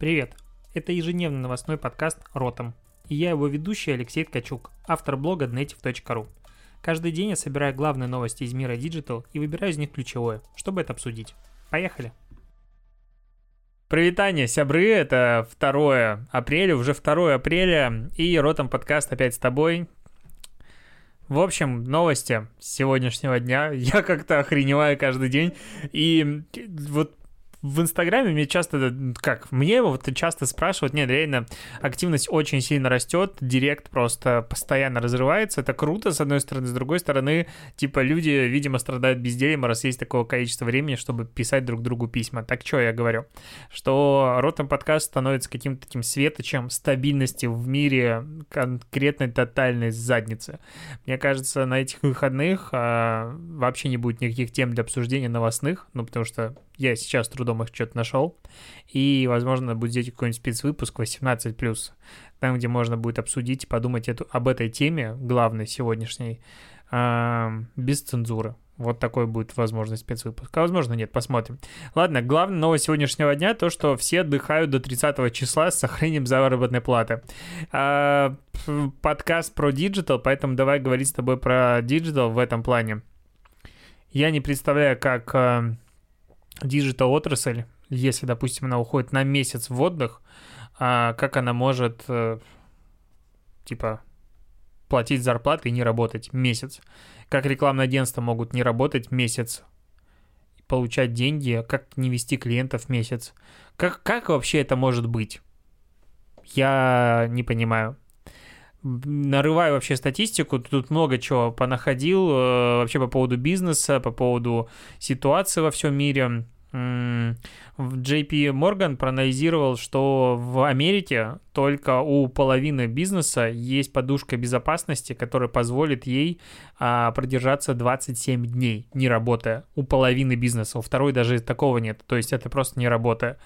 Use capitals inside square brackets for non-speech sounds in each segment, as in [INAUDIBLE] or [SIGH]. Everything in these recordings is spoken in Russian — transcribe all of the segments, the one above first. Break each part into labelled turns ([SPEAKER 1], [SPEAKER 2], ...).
[SPEAKER 1] Привет! Это ежедневный новостной подкаст «Ротом». И я его ведущий Алексей Ткачук, автор блога Dnetiv.ru. Каждый день я собираю главные новости из мира Digital и выбираю из них ключевое, чтобы это обсудить. Поехали! Привитание, сябры, это 2 апреля, уже 2 апреля, и Ротом подкаст опять с тобой. В общем, новости сегодняшнего дня. [LAUGHS] Я как-то охреневаю каждый день. И вот в Инстаграме мне часто, как, мне вот часто спрашивают, нет, реально, активность очень сильно растет, директ просто постоянно разрывается, это круто, с одной стороны, с другой стороны, типа, люди, видимо, страдают бездельем, раз есть такого количества времени, чтобы писать друг другу письма. Так что я говорю? Что Ротом подкаст становится каким-то таким светочем стабильности в мире конкретной тотальной задницы. Мне кажется, на этих выходных а, вообще не будет никаких тем для обсуждения новостных, ну, потому что я сейчас трудом их что-то нашел. И, возможно, будет здесь какой-нибудь спецвыпуск 18+, там, где можно будет обсудить и подумать эту, об этой теме, главной сегодняшней, э, без цензуры. Вот такой будет возможность спецвыпуск. А возможно нет, посмотрим. Ладно, главная новость сегодняшнего дня то, что все отдыхают до 30 числа с сохранением заработной платы. А, подкаст про digital, поэтому давай говорить с тобой про digital в этом плане. Я не представляю, как а, digital отрасль, если, допустим, она уходит на месяц в отдых, а как она может, э, типа, платить зарплаты и не работать месяц? Как рекламные агентства могут не работать месяц, получать деньги, как не вести клиентов месяц? Как, как вообще это может быть? Я не понимаю нарываю вообще статистику, тут много чего понаходил э, вообще по поводу бизнеса, по поводу ситуации во всем мире. JP Morgan проанализировал, что в Америке только у половины бизнеса есть подушка безопасности, которая позволит ей а, продержаться 27 дней, не работая. У половины бизнеса, у второй даже такого нет. То есть это просто не работая.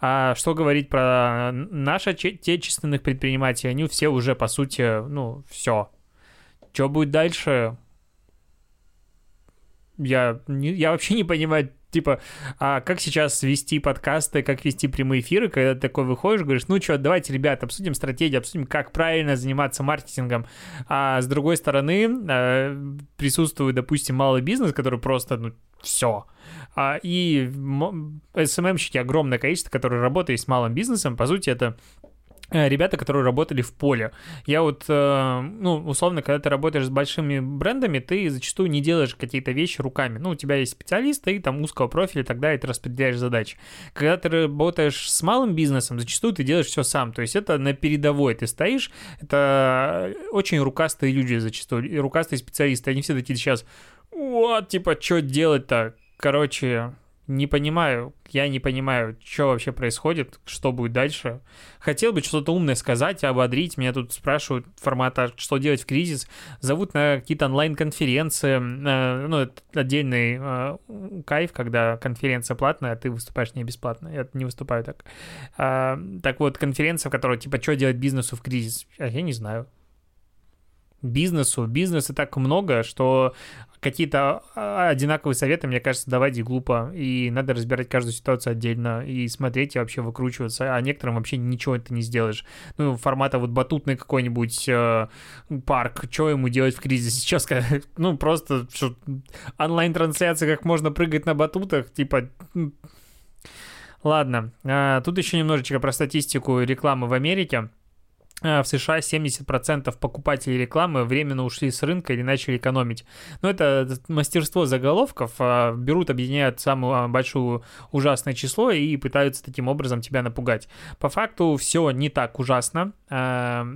[SPEAKER 1] А что говорить про наших отечественных предпринимателей? Они все уже, по сути, ну, все. Что будет дальше? Я, не, я вообще не понимаю, типа, а как сейчас вести подкасты, как вести прямые эфиры, когда ты такой выходишь, говоришь, ну что, давайте, ребят, обсудим стратегию, обсудим, как правильно заниматься маркетингом. А с другой стороны, э, присутствует, допустим, малый бизнес, который просто, ну, все. А, и SMM-щики огромное количество, которые работают с малым бизнесом, по сути, это Э, ребята, которые работали в поле. Я вот, э, ну, условно, когда ты работаешь с большими брендами, ты зачастую не делаешь какие-то вещи руками. Ну, у тебя есть специалисты, и там узкого профиля и далее, ты распределяешь задачи. Когда ты работаешь с малым бизнесом, зачастую ты делаешь все сам. То есть это на передовой ты стоишь, это очень рукастые люди зачастую, рукастые специалисты. Они все такие сейчас, вот, типа, что делать-то? Короче, не понимаю, я не понимаю, что вообще происходит, что будет дальше. Хотел бы что-то умное сказать, ободрить. Меня тут спрашивают формата, что делать в кризис. Зовут на какие-то онлайн-конференции. Э, ну, это отдельный э, кайф, когда конференция платная, а ты выступаешь не бесплатно. Я не выступаю так. А, так вот, конференция, в которой, типа, что делать бизнесу в кризис? А я не знаю бизнесу. Бизнеса так много, что какие-то а, одинаковые советы, мне кажется, давать и глупо. И надо разбирать каждую ситуацию отдельно и смотреть и вообще выкручиваться. А некоторым вообще ничего это не сделаешь. Ну, формата вот батутный какой-нибудь э, парк, что ему делать в кризисе? Сейчас, [LAUGHS] ну, просто онлайн-трансляция, как можно прыгать на батутах, типа... Ладно, а, тут еще немножечко про статистику рекламы в Америке. Э, в США 70% покупателей рекламы временно ушли с рынка или начали экономить. Но это мастерство заголовков. А, берут, объединяют самую а, большую ужасное число и пытаются таким образом тебя напугать. По факту все не так ужасно, а,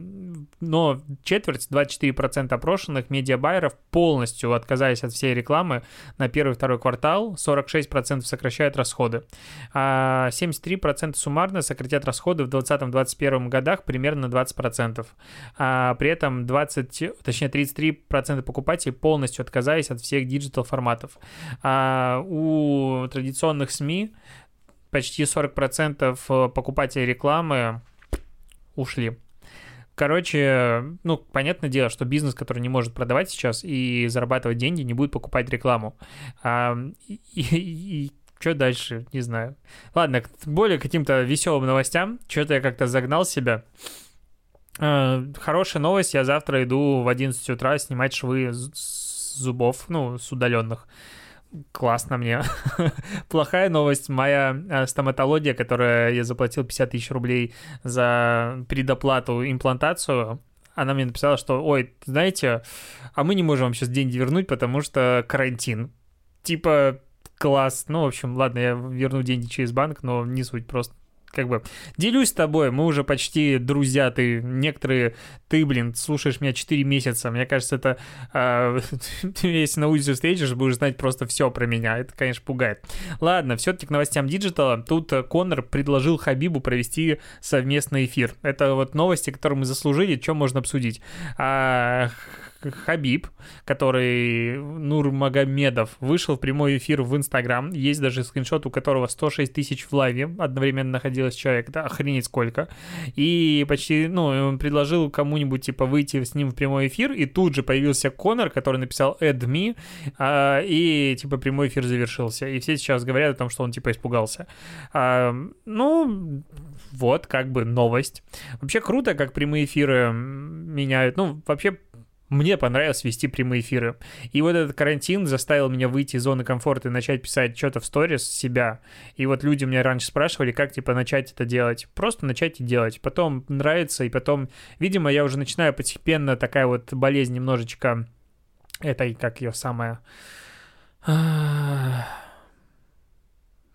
[SPEAKER 1] но четверть, 24% опрошенных медиабайеров полностью отказались от всей рекламы на первый-второй квартал, 46% сокращают расходы. 73% суммарно сократят расходы в 2020-2021 годах примерно 20 20%. А при этом 20, точнее 33% покупателей полностью отказались от всех digital форматов. А у традиционных СМИ почти 40% покупателей рекламы ушли. Короче, ну, понятное дело, что бизнес, который не может продавать сейчас и зарабатывать деньги, не будет покупать рекламу. А, и, и, что дальше, не знаю. Ладно, более каким-то веселым новостям. Что-то я как-то загнал себя. Э, хорошая новость, я завтра иду в 11 утра снимать швы с зубов, ну, с удаленных. Классно мне. [LAUGHS] Плохая новость, моя э, стоматология, которая я заплатил 50 тысяч рублей за предоплату имплантацию, она мне написала, что, ой, знаете, а мы не можем вам сейчас деньги вернуть, потому что карантин. Типа, класс. Ну, в общем, ладно, я верну деньги через банк, но не суть, просто как бы делюсь с тобой, мы уже почти друзья, ты некоторые, ты, блин, слушаешь меня 4 месяца, мне кажется, это, [LAUGHS] э, если на улице встретишь, будешь знать просто все про меня, это, конечно, пугает. Ладно, все-таки к новостям digital а, тут Конор предложил Хабибу провести совместный эфир, это вот новости, которые мы заслужили, что можно обсудить. А, Хабиб, который Нур Магомедов, вышел в прямой эфир в Инстаграм. Есть даже скриншот, у которого 106 тысяч в лайве одновременно находилось человек. Да, охренеть сколько. И почти, ну, он предложил кому-нибудь, типа, выйти с ним в прямой эфир, и тут же появился Конор, который написал me, а, и, типа, прямой эфир завершился. И все сейчас говорят о том, что он, типа, испугался. А, ну, вот, как бы, новость. Вообще круто, как прямые эфиры меняют. Ну, вообще, мне понравилось вести прямые эфиры. И вот этот карантин заставил меня выйти из зоны комфорта и начать писать что-то в сторис себя. И вот люди меня раньше спрашивали, как, типа, начать это делать. Просто начать и делать. Потом нравится, и потом, видимо, я уже начинаю постепенно такая вот болезнь немножечко этой, как ее самая...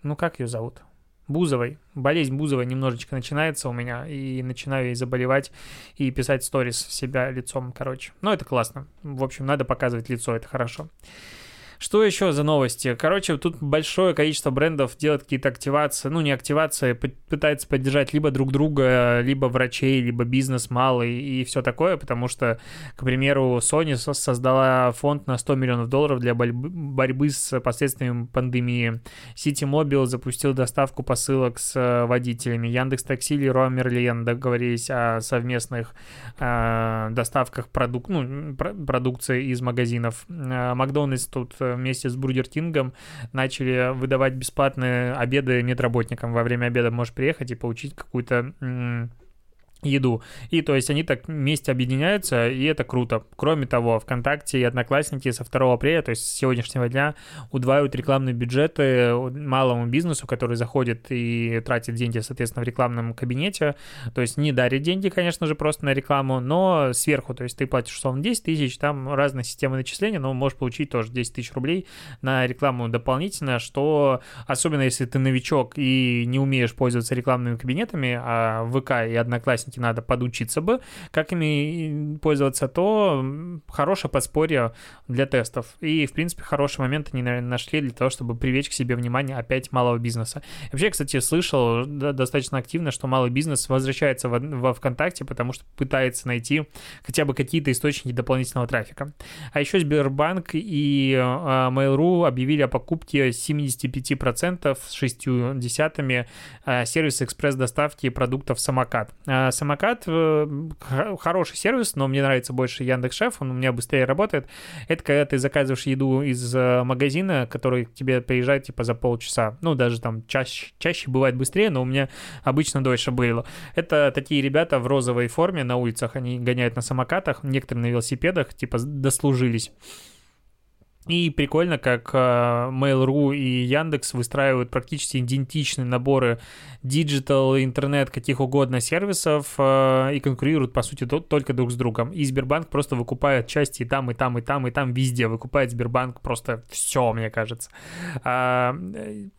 [SPEAKER 1] Ну, как ее зовут? Бузовой. Болезнь Бузовой немножечко начинается у меня, и начинаю ей заболевать и писать сторис себя лицом, короче. Но это классно. В общем, надо показывать лицо, это хорошо. Что еще за новости? Короче, тут большое количество брендов делает какие-то активации, ну не активации, пытается поддержать либо друг друга, либо врачей, либо бизнес малый и все такое, потому что, к примеру, Sony создала фонд на 100 миллионов долларов для борьбы с последствиями пандемии. Ситимобил запустил доставку посылок с э, водителями. Яндекс Такси и Леруа Мерлен договорились о совместных э, доставках продук ну, продукции из магазинов. Э, Макдональдс тут э, вместе с Бургер Кингом начали выдавать бесплатные обеды медработникам. Во время обеда можешь приехать и получить какую-то еду. И то есть они так вместе объединяются, и это круто. Кроме того, ВКонтакте и Одноклассники со 2 апреля, то есть с сегодняшнего дня, удваивают рекламные бюджеты малому бизнесу, который заходит и тратит деньги, соответственно, в рекламном кабинете. То есть не дарит деньги, конечно же, просто на рекламу, но сверху, то есть ты платишь, условно, 10 тысяч, там разные системы начисления, но можешь получить тоже 10 тысяч рублей на рекламу дополнительно, что особенно если ты новичок и не умеешь пользоваться рекламными кабинетами, а ВК и Одноклассники все-таки надо подучиться бы, как ими пользоваться, то хорошее подспорье для тестов. И, в принципе, хороший момент они, нашли для того, чтобы привлечь к себе внимание опять малого бизнеса. И вообще, кстати, слышал да, достаточно активно, что малый бизнес возвращается во, ВКонтакте, потому что пытается найти хотя бы какие-то источники дополнительного трафика. А еще Сбербанк и э, Mail.ru объявили о покупке 75% с 6 десятыми э, сервиса экспресс-доставки продуктов «Самокат». Э, самокат э, хороший сервис, но мне нравится больше Яндекс Шеф, он у меня быстрее работает. Это когда ты заказываешь еду из э, магазина, который к тебе приезжает типа за полчаса. Ну, даже там чаще, чаще бывает быстрее, но у меня обычно дольше было. Это такие ребята в розовой форме на улицах, они гоняют на самокатах, некоторые на велосипедах, типа дослужились. И прикольно, как э, Mail.ru и Яндекс выстраивают практически идентичные наборы digital, интернет, каких угодно сервисов э, и конкурируют, по сути, только друг с другом. И Сбербанк просто выкупает части и там, и там, и там, и там, везде. Выкупает Сбербанк просто все, мне кажется. А,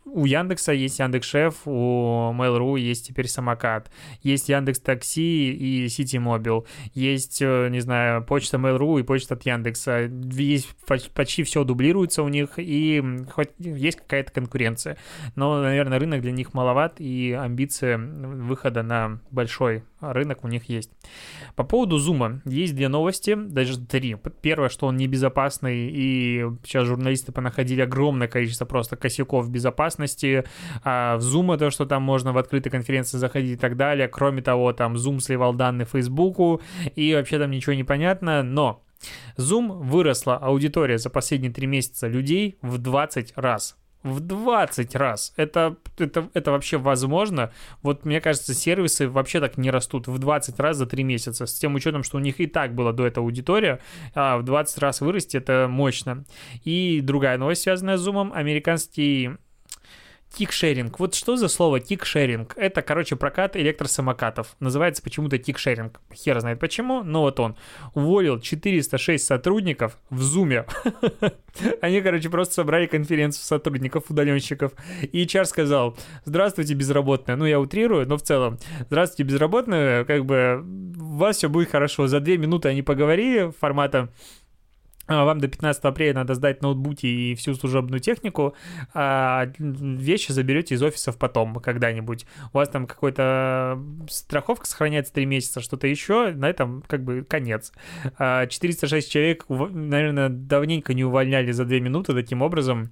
[SPEAKER 1] у Яндекса есть Яндекс.Шеф, у Mail.ru есть теперь самокат. Есть Яндекс Такси и Ситимобил. Есть, э, не знаю, почта Mail.ru и почта от Яндекса. Есть почти все дублируется у них, и хоть есть какая-то конкуренция. Но, наверное, рынок для них маловат, и амбиции выхода на большой рынок у них есть. По поводу зума есть две новости, даже три. Первое, что он небезопасный, и сейчас журналисты понаходили огромное количество просто косяков безопасности. А в Zoom то, что там можно в открытой конференции заходить и так далее. Кроме того, там Zoom сливал данные Фейсбуку, и вообще там ничего не понятно, но Zoom выросла аудитория за последние три месяца людей в 20 раз. В 20 раз. Это, это, это вообще возможно. Вот мне кажется, сервисы вообще так не растут в 20 раз за 3 месяца. С тем учетом, что у них и так была до этого аудитория, а в 20 раз вырасти это мощно. И другая новость, связанная с Zoom. Американский кикшеринг. Вот что за слово кикшеринг? Это, короче, прокат электросамокатов. Называется почему-то кикшеринг. Хер знает почему, но вот он. Уволил 406 сотрудников в Зуме. [LAUGHS] Они, короче, просто собрали конференцию сотрудников, удаленщиков. И HR сказал, здравствуйте, безработные. Ну, я утрирую, но в целом. Здравствуйте, безработные. Как бы у вас все будет хорошо. За две минуты они поговорили формата вам до 15 апреля надо сдать ноутбуки и всю служебную технику, а вещи заберете из офисов потом когда-нибудь. У вас там какой-то страховка сохраняется 3 месяца, что-то еще, на этом как бы конец. 406 а, человек, наверное, давненько не увольняли за 2 минуты таким образом.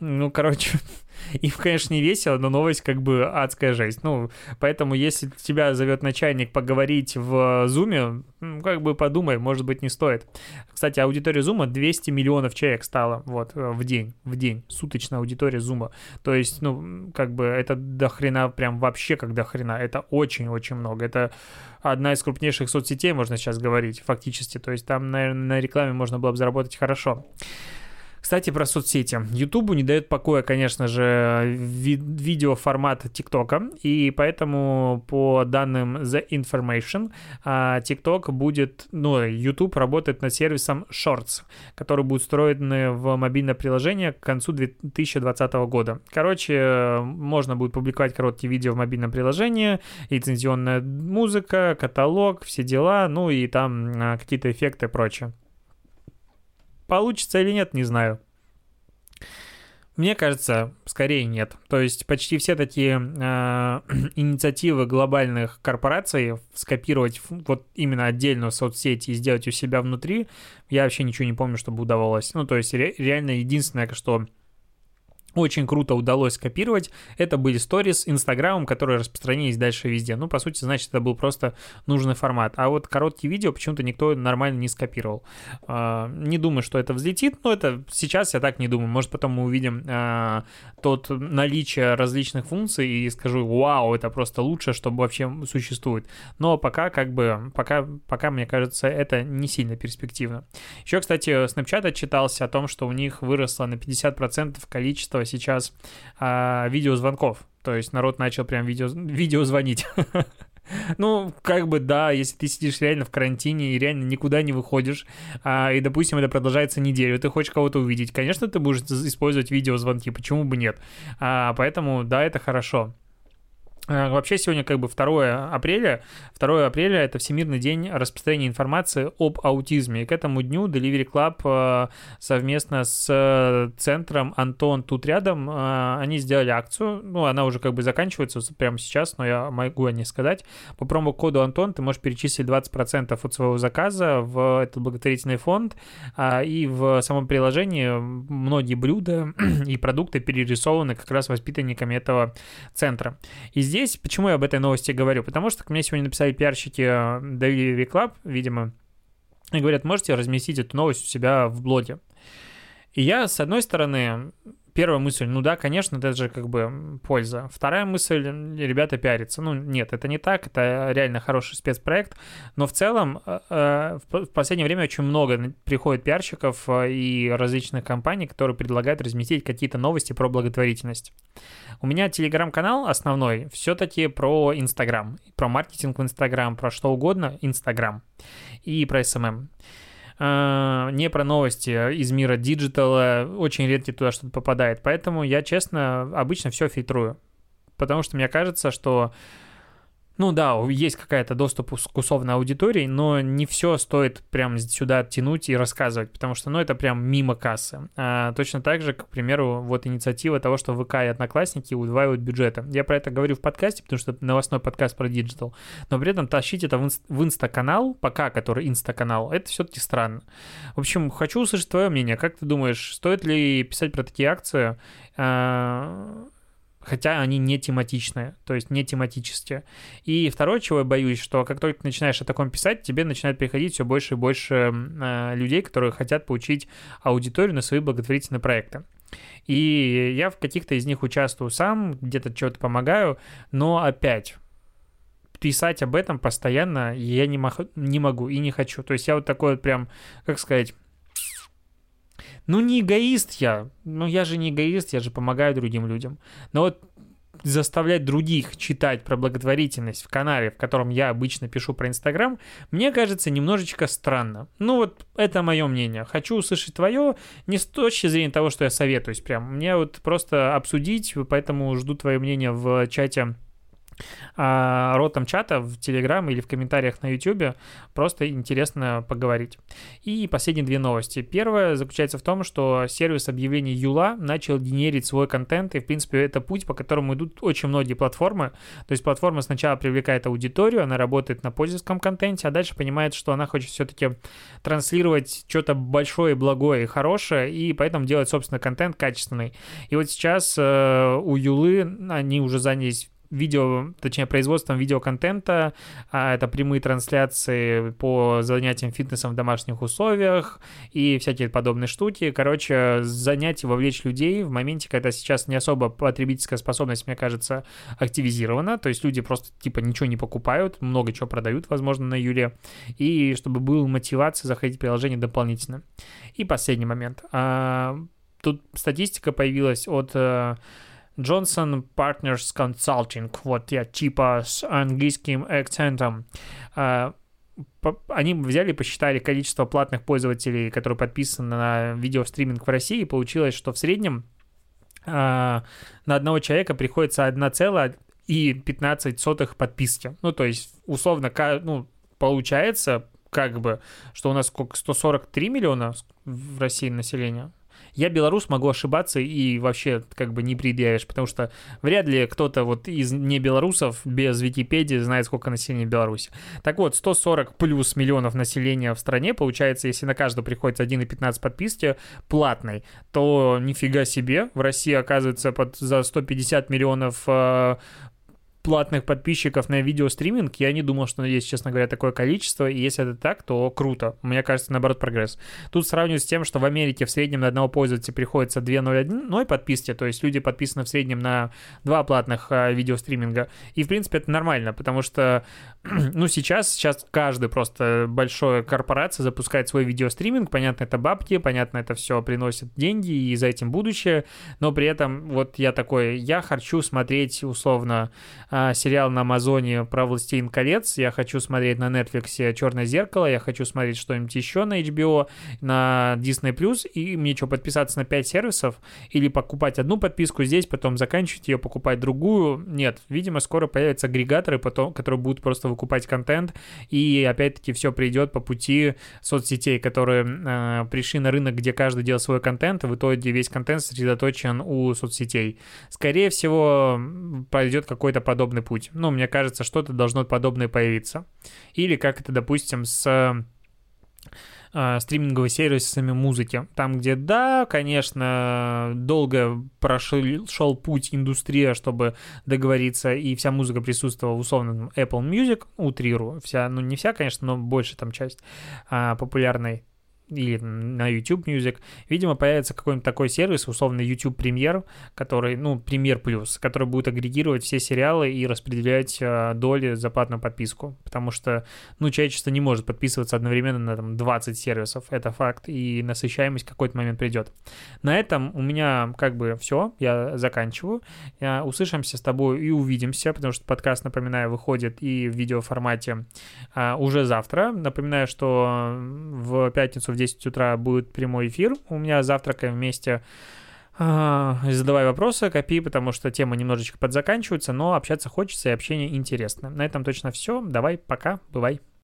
[SPEAKER 1] Ну, короче, [LAUGHS] им, конечно, не весело, но новость как бы адская жесть. Ну, поэтому, если тебя зовет начальник поговорить в Зуме, ну, как бы подумай, может быть, не стоит. Кстати, аудитория Зума 200 миллионов человек стала вот в день, в день, суточная аудитория Зума. То есть, ну, как бы это до хрена, прям вообще как до хрена. Это очень-очень много. Это одна из крупнейших соцсетей, можно сейчас говорить, фактически. То есть там, наверное, на рекламе можно было бы заработать хорошо. Кстати, про соцсети. Ютубу не дает покоя, конечно же, ви- видеоформат ТикТока, и поэтому по данным The Information, а, ТикТок будет, ну, YouTube работает над сервисом Shorts, который будет встроен в мобильное приложение к концу 2020 года. Короче, можно будет публиковать короткие видео в мобильном приложении, лицензионная музыка, каталог, все дела, ну и там а, какие-то эффекты и прочее. Получится или нет, не знаю. Мне кажется, скорее нет. То есть почти все такие э, [CLEARS THROAT] инициативы глобальных корпораций скопировать вот именно отдельную соцсеть и сделать у себя внутри, я вообще ничего не помню, чтобы удавалось. Ну, то есть ре- реально единственное, что очень круто удалось скопировать. Это были сторис Инстаграмом, которые распространились дальше везде. Ну, по сути, значит, это был просто нужный формат. А вот короткие видео почему-то никто нормально не скопировал. А, не думаю, что это взлетит, но это сейчас я так не думаю. Может, потом мы увидим а, тот наличие различных функций и скажу, вау, это просто лучше, что вообще существует. Но пока, как бы, пока, пока, мне кажется, это не сильно перспективно. Еще, кстати, Snapchat отчитался о том, что у них выросло на 50% количество количество сейчас а, видеозвонков. То есть народ начал прям видео, видео звонить. [LAUGHS] Ну, как бы да, если ты сидишь реально в карантине и реально никуда не выходишь, а, и, допустим, это продолжается неделю, ты хочешь кого-то увидеть, конечно, ты будешь использовать видеозвонки, почему бы нет? А, поэтому, да, это хорошо. Э, вообще сегодня как бы 2 апреля. 2 апреля — это Всемирный день распространения информации об аутизме. И к этому дню Delivery Club э, совместно с центром Антон тут рядом, э, они сделали акцию. Ну, она уже как бы заканчивается прямо сейчас, но я могу о ней сказать. По промокоду Антон ты можешь перечислить 20% от своего заказа в этот благотворительный фонд. А, и в самом приложении многие блюда [CLEARS THROAT] и продукты перерисованы как раз воспитанниками этого центра. И здесь здесь, почему я об этой новости говорю? Потому что мне сегодня написали пиарщики Delivery э, Club, видимо, и говорят, можете разместить эту новость у себя в блоге. И я, с одной стороны, первая мысль, ну да, конечно, это же как бы польза. Вторая мысль, ребята пиарятся. Ну нет, это не так, это реально хороший спецпроект, но в целом э, э, в последнее время очень много приходит пиарщиков э, и различных компаний, которые предлагают разместить какие-то новости про благотворительность. У меня телеграм-канал основной все-таки про Инстаграм, про маркетинг в Инстаграм, про что угодно Инстаграм и про СММ. А, не про новости из мира диджитала, очень редко туда что-то попадает. Поэтому я, честно, обычно все фильтрую. Потому что мне кажется, что ну да, есть какая-то доступ к условной аудитории, но не все стоит прям сюда тянуть и рассказывать, потому что, ну, это прям мимо кассы. А, точно так же, к примеру, вот инициатива того, что ВК и Одноклассники удваивают бюджеты. Я про это говорю в подкасте, потому что это новостной подкаст про диджитал, но при этом тащить это в, инст- в инста-канал, пока который инста-канал, это все-таки странно. В общем, хочу услышать твое мнение. Как ты думаешь, стоит ли писать про такие акции? А, хотя они не тематичные, то есть не тематические. И второе, чего я боюсь, что как только ты начинаешь о таком писать, тебе начинает приходить все больше и больше э, людей, которые хотят получить аудиторию на свои благотворительные проекты. И я в каких-то из них участвую сам, где-то что-то помогаю, но опять писать об этом постоянно я не, мах... не могу и не хочу. То есть я вот такой вот прям, как сказать, ну не эгоист я, ну я же не эгоист, я же помогаю другим людям. Но вот заставлять других читать про благотворительность в канале, в котором я обычно пишу про Инстаграм, мне кажется немножечко странно. Ну вот это мое мнение. Хочу услышать твое не с точки зрения того, что я советуюсь прям. Мне вот просто обсудить, поэтому жду твое мнение в чате а, ротом чата в Телеграм или в комментариях на Ютубе. Просто интересно поговорить. И последние две новости. Первая заключается в том, что сервис объявлений Юла начал генерить свой контент, и, в принципе, это путь, по которому идут очень многие платформы. То есть платформа сначала привлекает аудиторию, она работает на пользовательском контенте, а дальше понимает, что она хочет все-таки транслировать что-то большое, благое и хорошее, и поэтому делать, собственно, контент качественный. И вот сейчас э, у Юлы они уже занялись видео, точнее, производством видеоконтента. А это прямые трансляции по занятиям фитнесом в домашних условиях и всякие подобные штуки. Короче, занять вовлечь людей в моменте, когда сейчас не особо потребительская способность, мне кажется, активизирована. То есть люди просто типа ничего не покупают, много чего продают, возможно, на Юле. И чтобы был мотивация заходить в приложение дополнительно. И последний момент. А, тут статистика появилась от э, Johnson Partners Consulting, вот я типа с английским акцентом. А, они взяли, посчитали количество платных пользователей, которые подписаны на видеостриминг в России, и получилось, что в среднем а, на одного человека приходится 1,15 подписки. Ну, то есть, условно, ну, получается, как бы, что у нас сколько, 143 миллиона в России населения? Я белорус, могу ошибаться и вообще как бы не предъявишь, потому что вряд ли кто-то вот из не белорусов без Википедии знает, сколько населения в Беларуси. Так вот, 140 плюс миллионов населения в стране, получается, если на каждого приходится 1,15 подписки платной, то нифига себе, в России оказывается под, за 150 миллионов э, платных подписчиков на видеостриминг, я не думал, что есть, честно говоря, такое количество, и если это так, то круто. Мне кажется, наоборот, прогресс. Тут сравниваю с тем, что в Америке в среднем на одного пользователя приходится 2.01 подписки, то есть люди подписаны в среднем на два платных а, видеостриминга, и, в принципе, это нормально, потому что, [CLEARS THROAT] ну, сейчас, сейчас каждый просто большая корпорация запускает свой видеостриминг, понятно, это бабки, понятно, это все приносит деньги, и за этим будущее, но при этом вот я такой, я хочу смотреть, условно, а, сериал на Амазоне про «Властелин колец», я хочу смотреть на Netflix «Черное зеркало», я хочу смотреть что-нибудь еще на HBO, на Disney+, и мне что, подписаться на 5 сервисов? Или покупать одну подписку здесь, потом заканчивать ее, покупать другую? Нет, видимо, скоро появятся агрегаторы, потом, которые будут просто выкупать контент, и опять-таки все придет по пути соцсетей, которые э, пришли на рынок, где каждый делает свой контент, и в итоге весь контент сосредоточен у соцсетей. Скорее всего, пройдет какой-то подобный подобный путь. Ну, мне кажется, что-то должно подобное появиться. Или как это, допустим, с э, стриминговыми сервисами музыки. Там, где, да, конечно, долго прошел шел путь индустрия, чтобы договориться, и вся музыка присутствовала в условном Apple Music, утрирую, вся, ну не вся, конечно, но большая там часть а, популярной или на YouTube Music, видимо, появится какой-нибудь такой сервис, условно YouTube Premier, который, ну, Premier Plus, который будет агрегировать все сериалы и распределять э, доли за платную подписку, потому что, ну, человечество не может подписываться одновременно на там 20 сервисов, это факт, и насыщаемость какой-то момент придет. На этом у меня как бы все, я заканчиваю. Я, услышимся с тобой и увидимся, потому что подкаст, напоминаю, выходит и в видеоформате а, уже завтра. Напоминаю, что в пятницу в 10 утра будет прямой эфир. У меня завтракаем вместе. А, задавай вопросы, копи, потому что тема немножечко подзаканчивается, но общаться хочется и общение интересно. На этом точно все. Давай, пока, бывай.